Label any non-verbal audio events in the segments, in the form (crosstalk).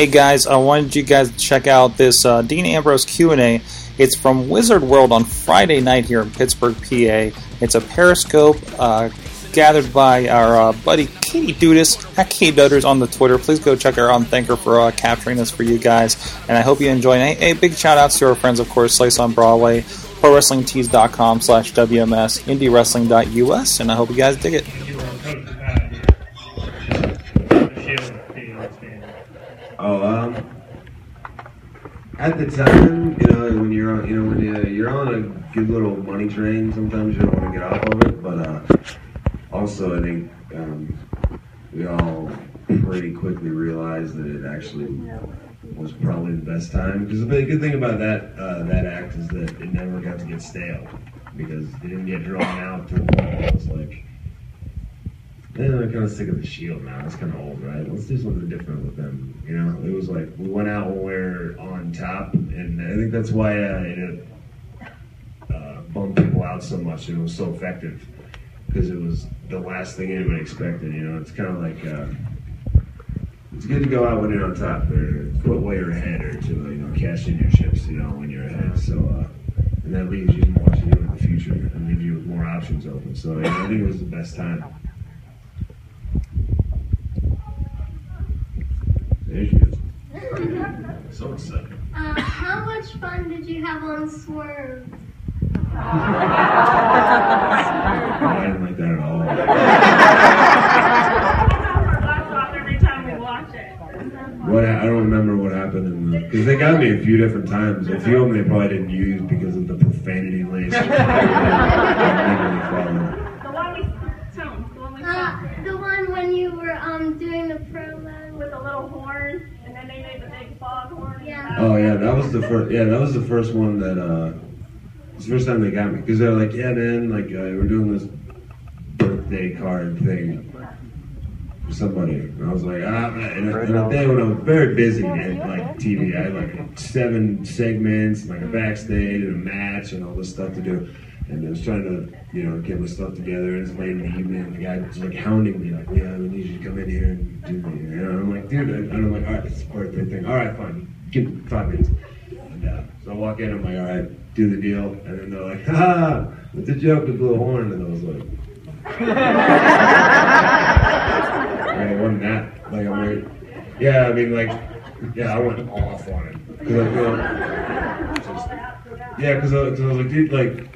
Hey guys, I wanted you guys to check out this uh, Dean Ambrose Q&A. It's from Wizard World on Friday night here in Pittsburgh, PA. It's a Periscope uh, gathered by our uh, buddy Katie Dudas at Katie Dudas on the Twitter. Please go check her out and thank her for uh, capturing this for you guys. And I hope you enjoy. A, a big shout outs to our friends, of course, Slice on Broadway, ProWrestlingTees.com slash WMS, IndieWrestling.us, and I hope you guys dig it. Oh, um, at the time, you know, when you're on, you know, when you, you're on a good little money train, sometimes you don't want to get off of it. But uh, also, I think um, we all pretty quickly realized that it actually was probably the best time. Because the good thing about that uh, that act is that it never got to get stale because it didn't get drawn out to the point it was like. Yeah, I'm kind of sick of the Shield now. It's kind of old, right? Let's do something different with them. You know, it was like we went out when we are on top, and I think that's why uh, it uh, bumped people out so much, and it was so effective because it was the last thing anybody expected. You know, it's kind of like uh, it's good to go out when you're on top, or put away your ahead, or to you know cash in your chips. You know, when you're ahead. So. Uh, and that leaves you more to do in the future and leaves you with more options open. So I think it was the best time. There she is. So excited. Uh, how much fun did you have on Swerved? I didn't like that at all. every time we watch it. What I don't remember what happened in the because they got me a few different times. A few of them they probably didn't use because of the profanity laced. (laughs) The one we Tone, the one we Uh, saw the one when you were um doing the promo. with the little horn, and then they made the big fog horn. Yeah. Oh yeah, that was the first. Yeah, that was the first one that. uh It's the first time they got me because they're like, yeah, man, like uh, we're doing this birthday card thing for somebody, and I was like, ah, and, I- and I think when I was very busy at like TV, I had like seven segments, like a backstage and a match and all this stuff to do. And I was trying to, you know, get my stuff together. And it's late in the evening. And The guy was like hounding me, like, "Yeah, we need you to come in here and do me." And I'm like, "Dude," and I'm like, "All right, it's a birthday thing. All right, fine. Give me five minutes." And uh, so I walk in. I'm like, "All right, do the deal." And then they're like, "Ha! With the joke with the little horn." And I was like, (laughs) "Hey, it wasn't that." Like I'm like, "Yeah, I mean, like, yeah, I went off on it because I feel." Yeah, because I, 'cause I was like, dude, like,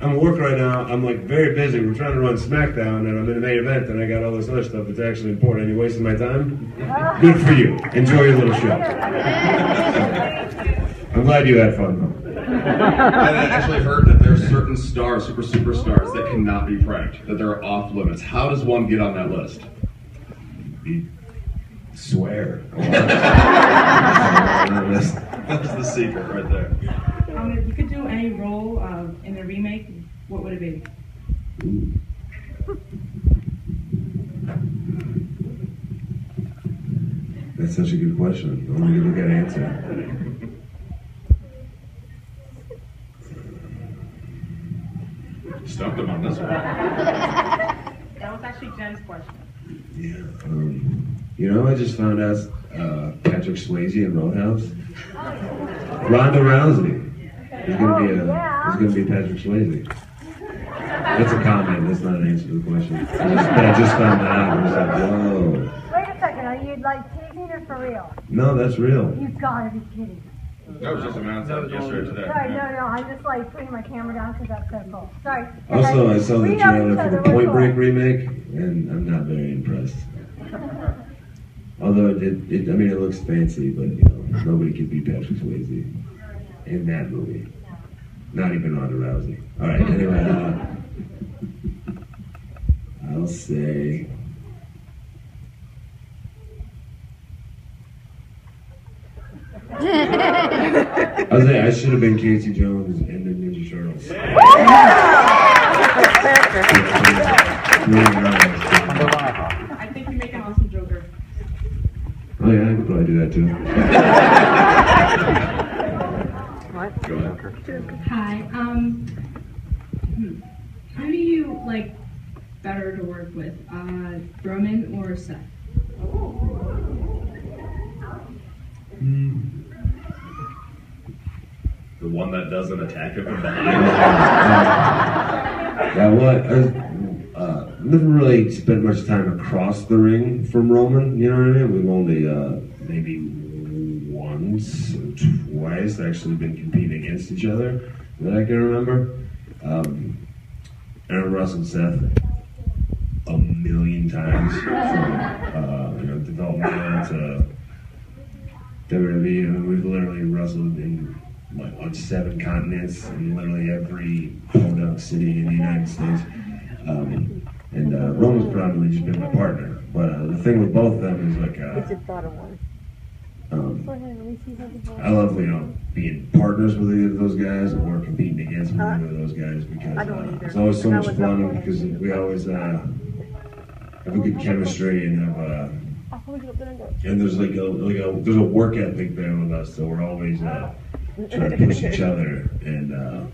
I'm at work right now. I'm like very busy. We're trying to run SmackDown, and I'm in a main event, and I got all this other stuff that's actually important. And you wasting my time? (laughs) Good for you. Enjoy your little show. I'm glad you had fun, though. I actually heard that there are certain stars, super superstars, that cannot be pranked, that they're off limits. How does one get on that list? Swear. (laughs) That's the secret right there. Um, if you could do any role uh, in the remake, what would it be? That's such a good question. I want to give a good answer. Stumped him on this one. That was actually Jen's question. Yeah. Um, you know, I just found out uh, Patrick Swayze in Roadhouse. Ronda Rousey is gonna be a is gonna be Patrick Swayze. That's a comment. That's not an answer to the question. I just, I just found that out. I was like, whoa. Wait a second, are you like teasing or for real? No, that's real. You've gotta be kidding. That was just a announced yesterday today. Sorry, no, no, I'm just like putting my camera down because that's so cool. Sorry. Also, I saw the trailer for the we're Point cool. Break remake, and I'm not very impressed. Although it, did- it, I mean, it looks fancy, but you know, nobody can beat Patrick Swayze in that movie. Not even Ronda Rousey. All right. Anyway, uh, I'll say. (laughs) I was say I should have been Casey Jones and the Ninja Turtles. I think you make an awesome Joker. Oh yeah, I could probably do that too. (laughs) Go ahead. Hi. Um, hmm. who do you like better to work with, uh, Roman or Seth? The one that doesn't attack him from behind. Yeah, well, I, uh, never really spent much time across the ring from Roman. You know what I mean? We've only uh, maybe once or twice actually been competing against each other that I can remember. Um, Aaron Russell Seth a million times from uh, you know development to WWE. We've literally wrestled in like on seven continents in literally every podunk city in the United States. Um, and uh, Roman's probably just been my partner. But uh, the thing with both of them is like, uh, um, I love you know being partners with either of those guys or competing against either of those guys because uh, it's always so much fun because we always uh, have a good chemistry and have uh, and there's like a like a there's a work ethic there with us, so we're always uh, trying to push each other and. Uh,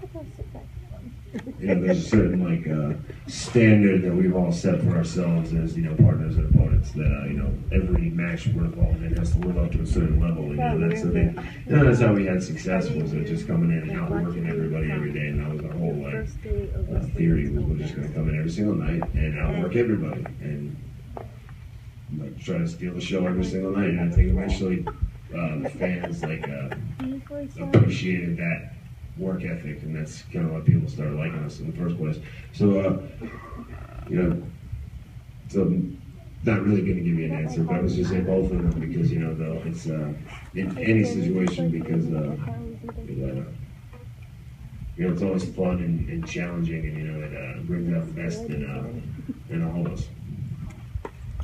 you know, there's a certain like uh, standard that we've all set for ourselves as you know partners and opponents. That uh, you know every match we're involved in has to live up to a certain level. You know, that's the thing. You know, that's how we had success was uh, just coming in and outworking everybody every day, and that was our whole like uh, theory was we're just going to come in every single night and outwork everybody and like try to steal the show every single night. And I think eventually uh, the fans like uh, appreciated that work ethic, and that's kind of why people started liking us in the first place. So, uh, you know, so I'm not really going to give you an answer, but I was just say both of them because you know, though it's uh, in any situation because uh, it, uh, you know it's always fun and, and challenging, and you know it uh, brings out the best in uh, in all of us.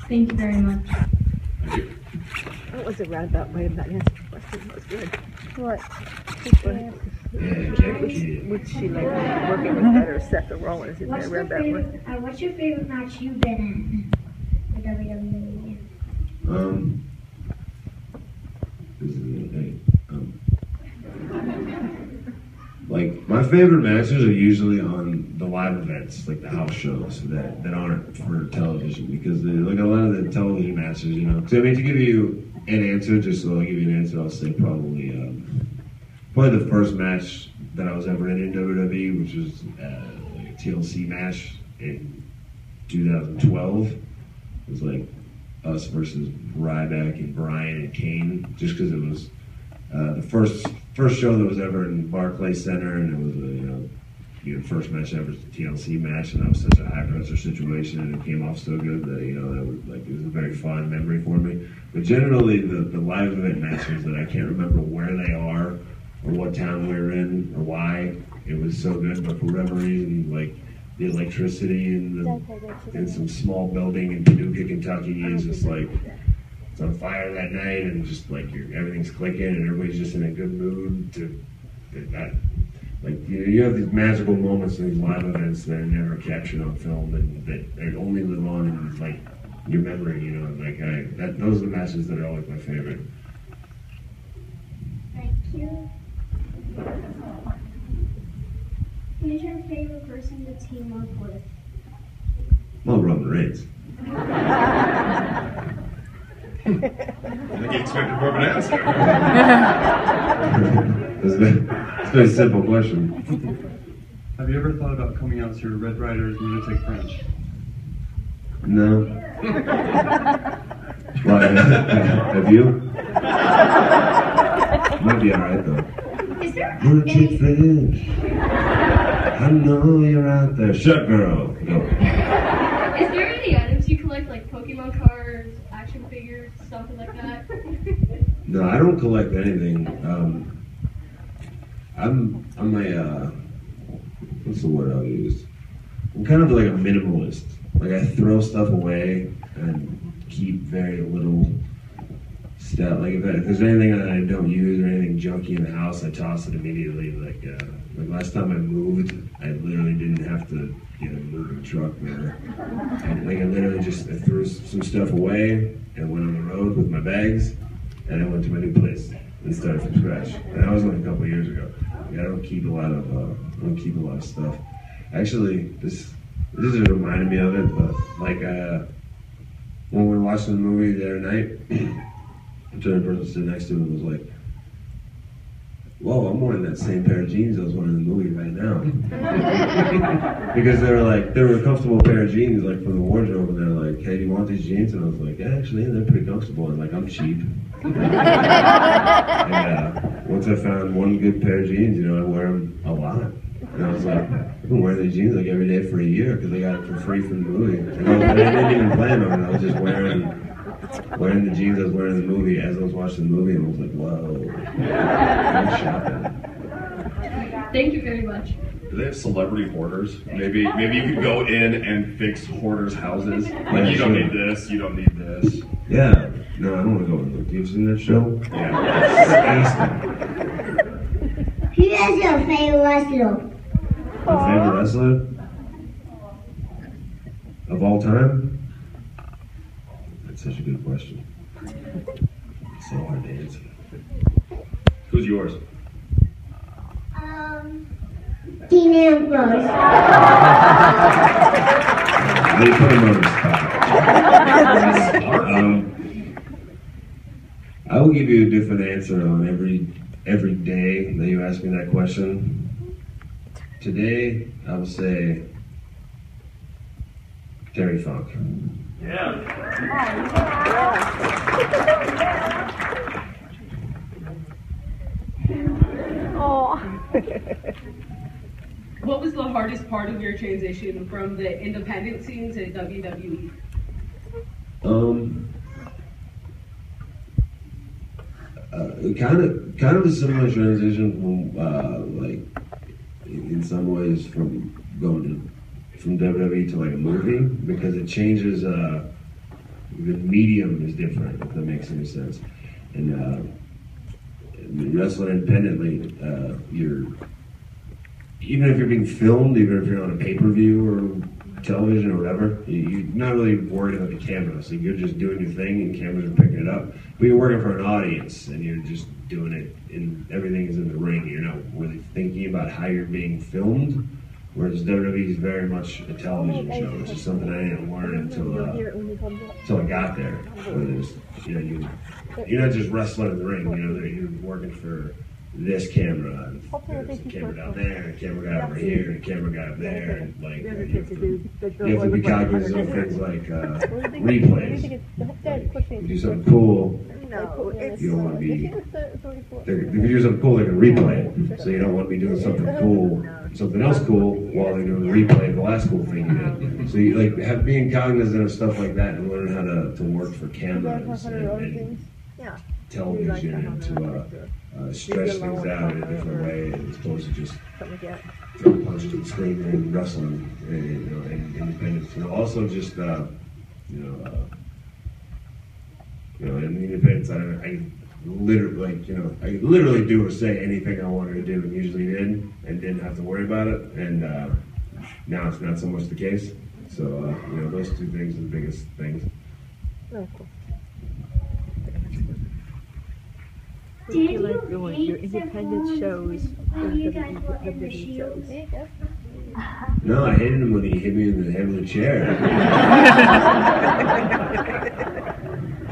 Thank you very much. Thank you. That was a roundabout way of not answering the question. That was good. What? Would she like working with Seth or Rollins in What's that favorite? Uh, what's your favorite match you've been in? At WWE. Um, this is it. Um, like my favorite matches are usually on the live events, like the house shows that, that aren't for television, because they, like a lot of the television matches, you know. So I mean, to give you an answer, just so I'll give you an answer, I'll say probably um, probably the first match that I was ever in in WWE, which was uh, like a TLC match in 2012. It was like us versus Ryback and Bryan and Kane, just because it was uh, the first first show that was ever in Barclays Center, and it was a you know, you know first match ever TLC match, and that was such a high pressure situation, and it came off so good that you know that was like it was a very fond memory for me. But generally, the the live event matches that I can't remember where they are or what town we were in or why it was so good, but for whatever reason, like the electricity in the in some small building in Paducah, Kentucky is just like it's on fire that night, and just like everything's clicking, and everybody's just in a good mood. To that, that like you, you have these magical moments in these live events that are never captured on film, and that they only live on in like your memory. You know, like I that those are the matches that are always my favorite. Thank you. Who's your favorite person to team up with? Well, Roman Reigns. I think you expected more of an answer. (laughs) It's a very, it's a simple question. Have you ever thought about coming out to your Red Rider's Lunatic Fringe? No. (laughs) Why? (laughs) Have you? Might be alright though. Is there Lunatic Fringe. I know you're out there. Shut, girl. Go. Is there any items you collect, like Pokemon cards, action figures, something like that? No, I don't collect anything. Um, I'm I'm a uh, what's the word I'll use? I'm kind of like a minimalist. Like I throw stuff away and keep very little Like if, I, if there's anything that I don't use or anything junky in the house, I toss it immediately. Like uh, like last time I moved, I literally didn't have to get a moving truck I, like I literally just I threw some stuff away and went on the road with my bags, and I went to my new place and started from scratch. And that was only a couple years ago. Like, I don't keep a lot of uh, I don't keep a lot of stuff. Actually, this this just reminded me of it, but like uh, when we were watching the movie the other night, (clears throat) the person sitting next to him and was like, Whoa, I'm wearing that same pair of jeans I was wearing in the movie right now. (laughs) because they were like, they were a comfortable pair of jeans, like from the wardrobe, and they're like, hey, do you want these jeans? And I was like, yeah, actually, they're pretty comfortable. And like, I'm cheap. (laughs) uh, once I found one good pair of jeans, you know, I wear them a lot. And I was like, I've been wearing these jeans like every day for a year because I got it for free from the movie. And I, I didn't even plan on it. I was just wearing wearing the jeans I was wearing in the movie as I was watching the movie, and I was like, whoa, (laughs) I'm shopping. Thank you very much. Do they have celebrity hoarders? Maybe maybe you could go in and fix hoarders' houses. Like Yeah, you don't sure. need this, you don't need this. Yeah. No, I don't want to go in there. You've seen that show? Yeah. (laughs) Who is your favorite wrestler? My favorite wrestler of all time? Such a good question. It's so hard to answer. Who's yours? Um, Dean Ambrose. They put him on the spot. um, I will give you a different answer on every every day that you ask me that question. Today, I will say Terry Funk. (laughs) What was the hardest part of your transition from the independent scene to WWE? Um, uh, kind of, kind of a similar transition from, uh, like, in in some ways, from going to from WWE to like a movie because it changes. Uh, the medium is different, if that makes any sense. And uh, wrestling independently, uh, you're even if you're being filmed, even if you're on a pay per view or television or whatever, you- you're not really worried about the camera. So you're just doing your thing and cameras are picking it up. But you're working for an audience and you're just doing it, and everything is in the ring. You're not really thinking about how you're being filmed. Whereas WWE is very much a television show, which is something I didn't learn until uh, until I got there. Where there's, you know, you you're not just wrestling in the ring. You know, you're working for this camera. And there's a camera down there, and a camera guy over here, and a camera guy up there, and like you have to, you have to be cognizant of things like uh, replays. If you do something cool, No, it's. you don't want to be. They're, if you do something cool, they're gonna replay it. So you don't want to be doing something (laughs) cool, something else cool, while they're doing the replay of the last cool thing you did. So you like have being cognizant of stuff like that and learn how to, to work for cameras and, and television and to uh, uh, stretch things out in a different way as opposed to just Something like that. throwing punches and screaming and wrestling and, you know, and independence. You know, also just uh, you know, uh, you know, in independence, I, I literally, like, you know, I literally do or say anything I wanted to do and usually did and didn't have to worry about it. And uh, now it's not so much the case. So, uh, you know, those two things are the biggest things. Oh, cool. Did you you like going your hate independent the shows or guys were in the WWE shield? shows? No, I hated him when he hit me in the head with a chair.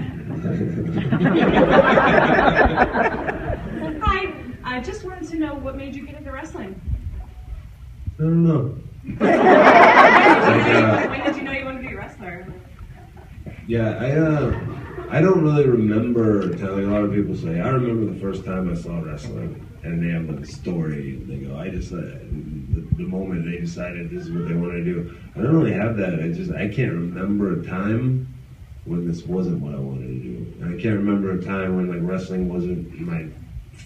(laughs) (laughs) Hi, (laughs) I just wanted to know what made you get into wrestling. I don't know. when, Like, did you, when did you know you wanted to be a wrestler? Yeah, I uh, I don't really remember telling a lot of people say I remember the first time I saw wrestling, and they have the story. And they go, I just uh, the, the moment they decided this is what they want to do. I don't really have that. I just I can't remember a time when this wasn't what I wanted to do. And I can't remember a time when like wrestling wasn't my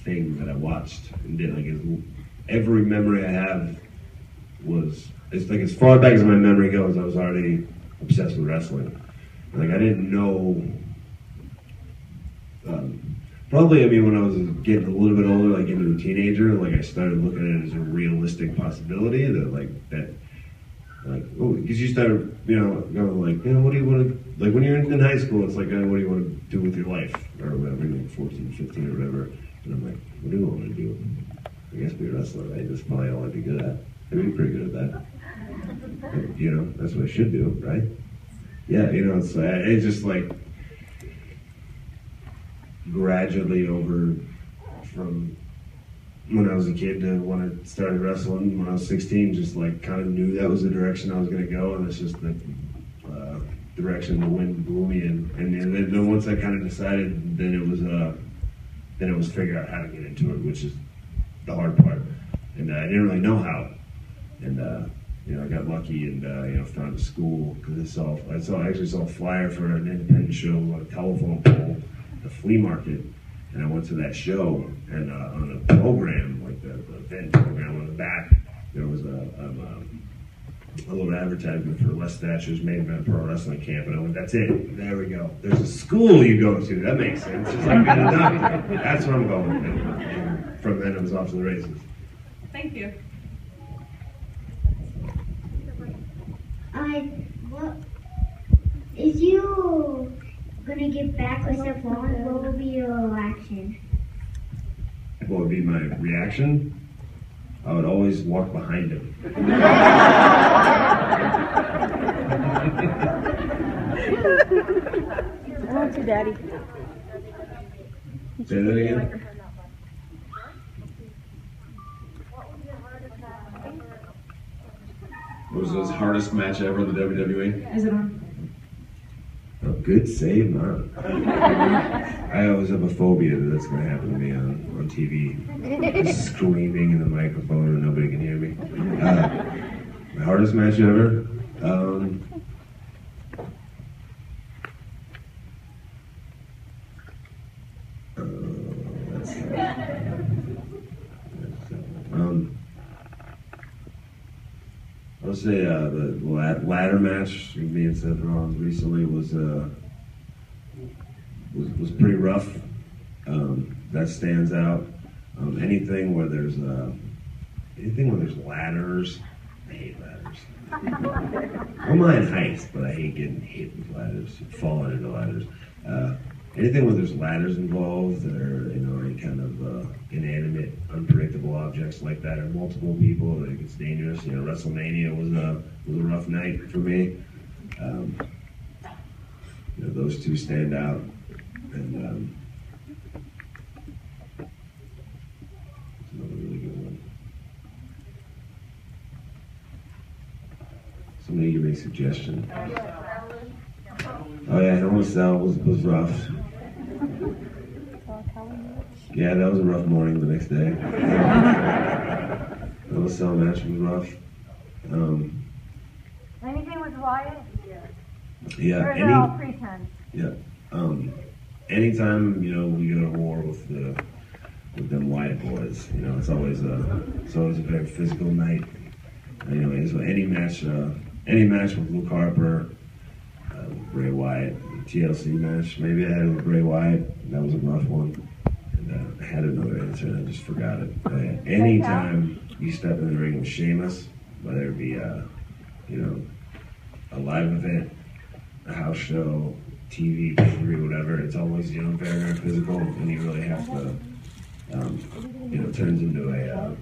thing that I watched and did. Like every memory I have was it's like as far back as my memory goes, I was already obsessed with wrestling. Like I didn't know. Um, probably, I mean, when I was getting a little bit older, like into a teenager, like I started looking at it as a realistic possibility that, like that, like, oh, because you started, you know, going like, you know, what do you want to, like when you're in high school, it's like, uh, what do you want to do with your life or whatever, you're like 14, 15 or whatever, and I'm like, what do I want to do? I guess be a wrestler, right? That's probably all I'd be good at. I'd be pretty good at that. Like, you know, that's what I should do, right? Yeah, you know, it's it's just like gradually over from when I was a kid to when I started wrestling when I was 16, just like kind of knew that was the direction I was going to go, and it's just uh, direction the wind blew me in. And then, then once I kind of decided, then it was uh, then it was figure out how to get into it, which is the hard part. And uh, I didn't really know how, and uh, you know I got lucky and uh, you know found a school because I saw I saw I actually saw a flyer for an independent show on a telephone pole, the flea market and I went to that show, and uh, on the program, like the, the event program on the back, there was a, um, a little advertisement for Les Thatcher's main event pro wrestling camp, and I went, "That's it. There we go. There's a school you go to. That makes sense. Just like being a doctor. That's where I'm going." And, and from then, it was off to the races. Thank you. I what is you gonna get back with Seth Rollins? What will be your reaction? What would be my reaction? I would always walk behind him. I want you, Daddy. Say that again. What was his hardest match ever in the WWE? Is it on? A good save, man. (laughs) I always have a phobia that that's going to happen to me on, on TV. Just (laughs) screaming in the microphone and nobody can hear me. Uh, my hardest match ever. Um, uh, let's Um, I'll say uh, the ladder match me and Seth Rollins recently was uh, was, was pretty rough. Um, that stands out. Um, anything where there's uh, anything where there's ladders, I hate ladders. I don't mind heights, but I hate getting hit with ladders, falling into ladders. Anything where there's ladders involved, or you know, any kind of uh, inanimate, unpredictable objects like that, or multiple people, like it's dangerous. You know, WrestleMania was a was a rough night for me. Um, you know, those two stand out, and um. Somebody give me a suggestion. Oh yeah, in a Cell was was rough. Yeah, that was a rough morning the next day. In a Cell match was rough. Um, Anything with Wyatt? yeah, Or is it any all pretense? yeah. Um, anytime you know we go to war with the with them Wyatt boys, you know it's always a it's always a very physical night. Anyways, any match, uh, any match with Luke Harper, uh, Bray Wyatt, TLC match. Maybe I had it with Bray Wyatt. That was a rough one. And uh, I had another answer and I just forgot it. Uh, anytime you step in the ring with Sheamus, whether it be uh, you know a live event, a house show, TV, whatever, it's always you know very very physical, and you really have to. Um, you know, turns into a uh,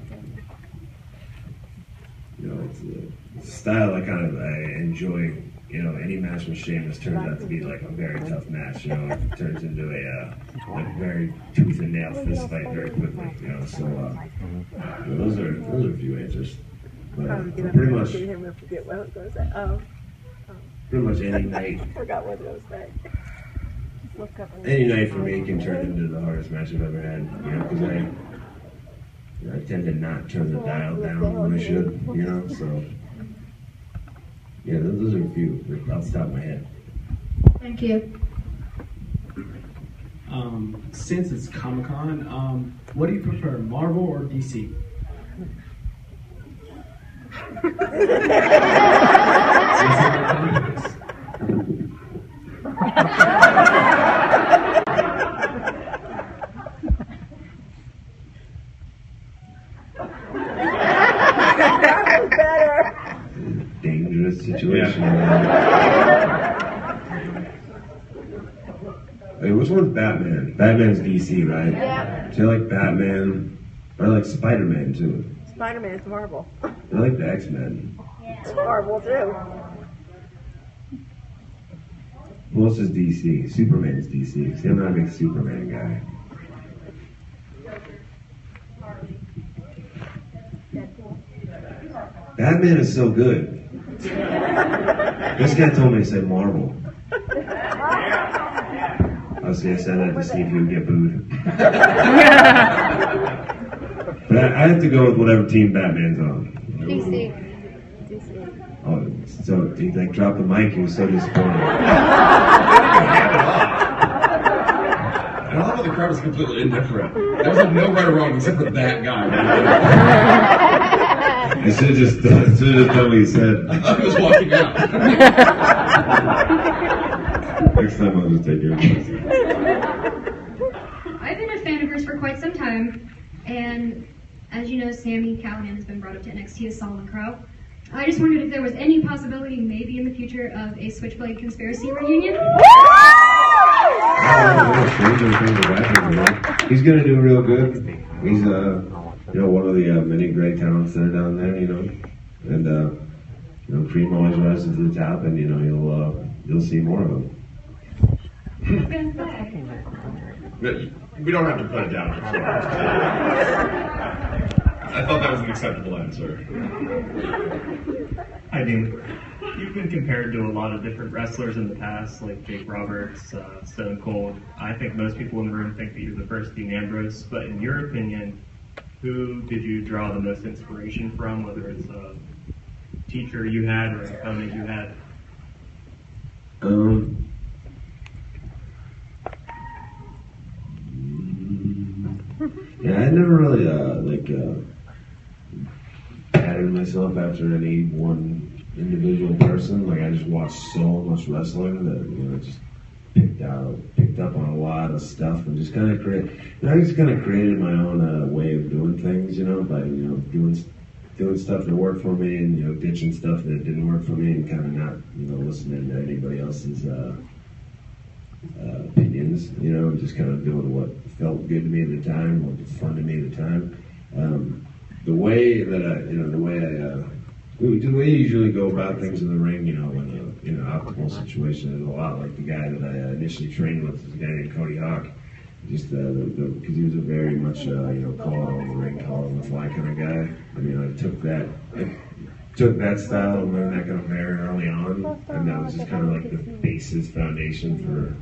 you know, it's a, it's a style I kind of I enjoy. You know, any match with Sheamus turns out to be like a very tough match. You know, it turns into a uh, like very tooth and nail fist fight very quickly. You know, so uh, you those are those are a few answers. But uh, pretty much I forget what I was going to say. Oh, pretty much any night (laughs) I forgot what I was going to say. Look up. any night for me can turn into the hardest match I've ever had. You know, because I you know, I tend to not turn the dial down when I should. You know, so yeah, those, those are a few like, off the top of my head. Thank you. Um, since it's Comic Con, um, what do you prefer, Marvel or DC? (laughs) (laughs) dangerous situation. Hey, which one's Batman? Batman's DC, right? Yeah. So I like Batman, I like Spider Man too. Spider Man's Marvel. I like the X Men. It's Marvel too. Who else is DC? Superman is DC. See, I'm not a big Superman guy. Batman is so good. This guy told me to say Marvel. Obviously, (laughs) I said that to see if he would get booed. (laughs) but I, I have to go with whatever team Batman's on. DC. Oh, so he like dropped the mic. He was so disappointed. I love how the crowd was completely indifferent. There was like no right or wrong except for that guy. (laughs) I should have just done, should have just done what he said. I was walking out. (laughs) Next time I'll just take your advice. I've been a fan of hers for quite some time, and as you know, Sami Callihan has been brought up to NXT as Solomon Crowe. I just wondered if there was any possibility, maybe in the future, of a Switchblade conspiracy reunion. He's gonna do real good. He's uh, you know, one of the uh, many great talents that are down there. You know, and uh, you know, Cream always rises to the top, and you know, you'll uh, you'll see more of him. We don't have to put it down. I thought that was an acceptable answer. I mean, you've been compared to a lot of different wrestlers in the past, like Jake Roberts, uh, Stone Cold. I think most people in the room think that you're the first Dean Ambrose, but in your opinion, who did you draw the most inspiration from, whether it's a teacher you had or an opponent you had? Um. Yeah, I never really uh, like uh, patterned myself after any one individual person. Like I just watched so much wrestling that you know just picked out picked up on a lot of stuff and just kind of create. You I just kind of created my own uh, way of doing things. You know, by you know doing doing stuff that worked for me and you know ditching stuff that didn't work for me and kind of not you know listening to anybody else's. Uh, uh, opinions, you know, just kind of doing what felt good to me at the time, what was fun to me at the time. Um, the way that I, you know, the way I, uh, the way you usually go about things in the ring, you know, in a in an optimal situation is a lot like the guy that I uh, initially trained with, this guy named Cody Hawk. Just uh, because he was a very much uh, you know call it on the ring, call it on the fly kind of guy. I mean, I took that. I, took that style and learned that kind of very early on, and that was just kind of like the basis foundation for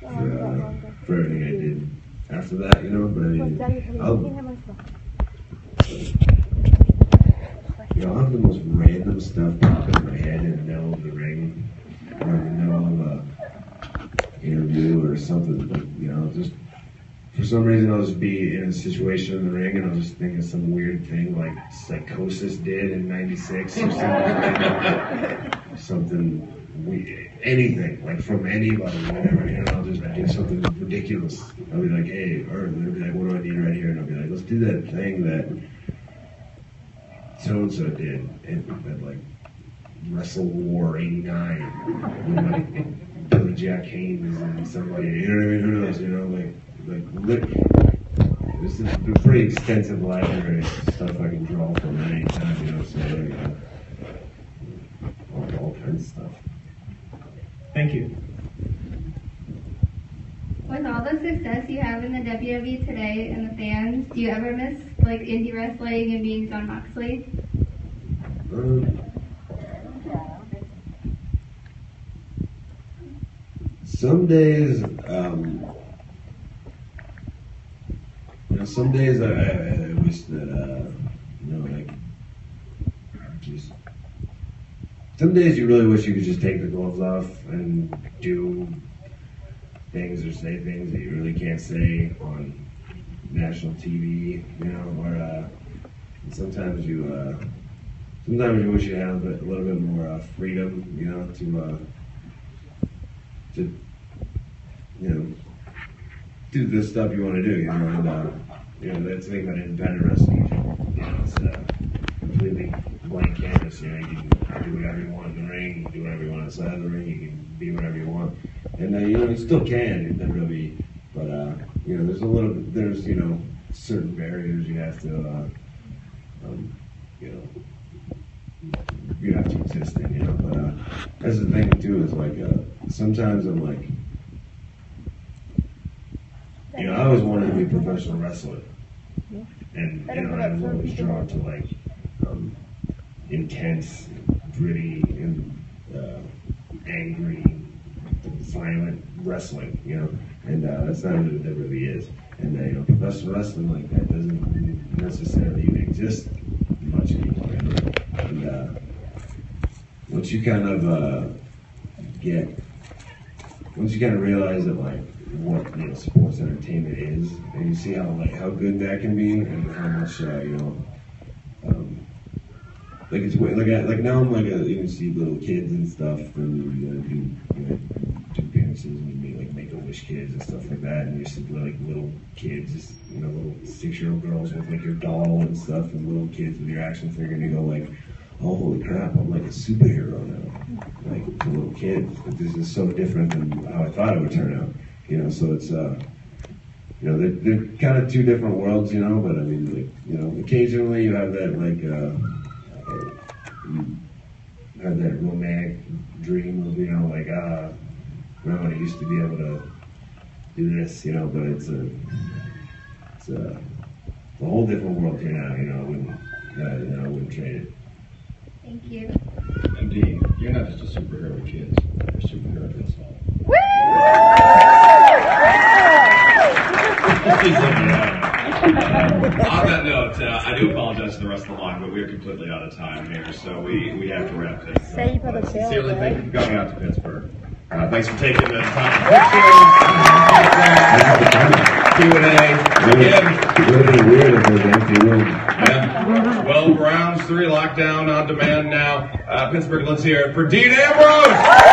for, uh, for everything I did after that, you know. But I mean, I'll, you know, I'll have the most random stuff pop in my head in the middle of the ring, or in the middle of a interview or something. But, You know, just for some reason I'll just be in a situation in the ring and I'll just think of some weird thing like Psicosis did in '96 or something. (laughs) something anything like from anybody, whatever. And I'll just do something ridiculous. I'll be like, hey, or they'll be like, what do I need right here? And I'll be like, let's do that thing that so and so did in that like WrestleWar '89 with like Billy Jack Haynes and somebody. You know what I mean? Who knows? You know, like like lit- this is a pretty extensive library of stuff I can draw from at any time. You know, so you go. All, all kinds of stuff. Thank you. With all the success you have in the WWE today and the fans, do you ever miss like indie wrestling and being Jon Moxley? Some days, um, you know, some days I, I, I wish that, uh, you know, like, just, some days you really wish you could just take the gloves off and do things or say things that you really can't say on national TV, you know, or, uh, sometimes you, uh, sometimes you wish you had a, bit, a little bit more uh, freedom, you know, to uh, to you know do the stuff you want to do, you know, and uh, you know that's the thing about independent wrestling, you know, it's uh, completely blank canvas. You know, you can do whatever you want in the ring, you can do whatever you want outside of the ring, you can be whatever you want, and uh, you know you still can in WWE, but uh, you know there's a little, there's you know certain barriers you have to, uh, um, you know you have to exist in, you know. But uh, that's the thing too is like uh, sometimes I'm like, you know, I always wanted to be a professional wrestler, and you know, I was always drawn to like um, intense, gritty, and uh, angry, violent wrestling. You know, and uh, that's not what it really is. And uh, you know, professional wrestling like that doesn't necessarily even exist much anymore. And uh, once you kind of uh, get, once you kind of realize that like what you know sports entertainment is, and you see how like how good that can be, and how much uh, you know. Um, like it's way- like I, like now I'm like a, you can see little kids and stuff and you know, do you know, do appearances and you meet like make a wish kids and stuff like that. And you see like little kids just you know little six year old girls with like your doll and stuff and little kids with your action figure. And you go like oh holy crap I'm like a superhero now. Like to little kids. But this is so different than how I thought it would turn out. You know so it's uh you know, they're, they're kind of two different worlds, you know, but I mean, like, you know, occasionally you have that, like, uh, uh, you that romantic dream of, you know, like, ah, remember when I used to be able to do this, you know, but it's a, it's a, a whole different world here now, you know, I wouldn't, uh, you know, I wouldn't trade it. Thank you. And Dean, you're not just a superhero with kids. You're a superhero with us all. (laughs) Please let me know. Uh, (laughs) on that note, uh, I do apologize to the rest of the line, but we are completely out of time here, so we, we have to wrap this. up. Save for the bill, Sincerely, thank you right? for coming out to Pittsburgh. Uh, thanks for taking the time to Q and A. Again, It would be weird if there's an empty room. yeah. 12 rounds, three lockdown on demand now. Uh, Pittsburgh, let's hear it for Dean Ambrose.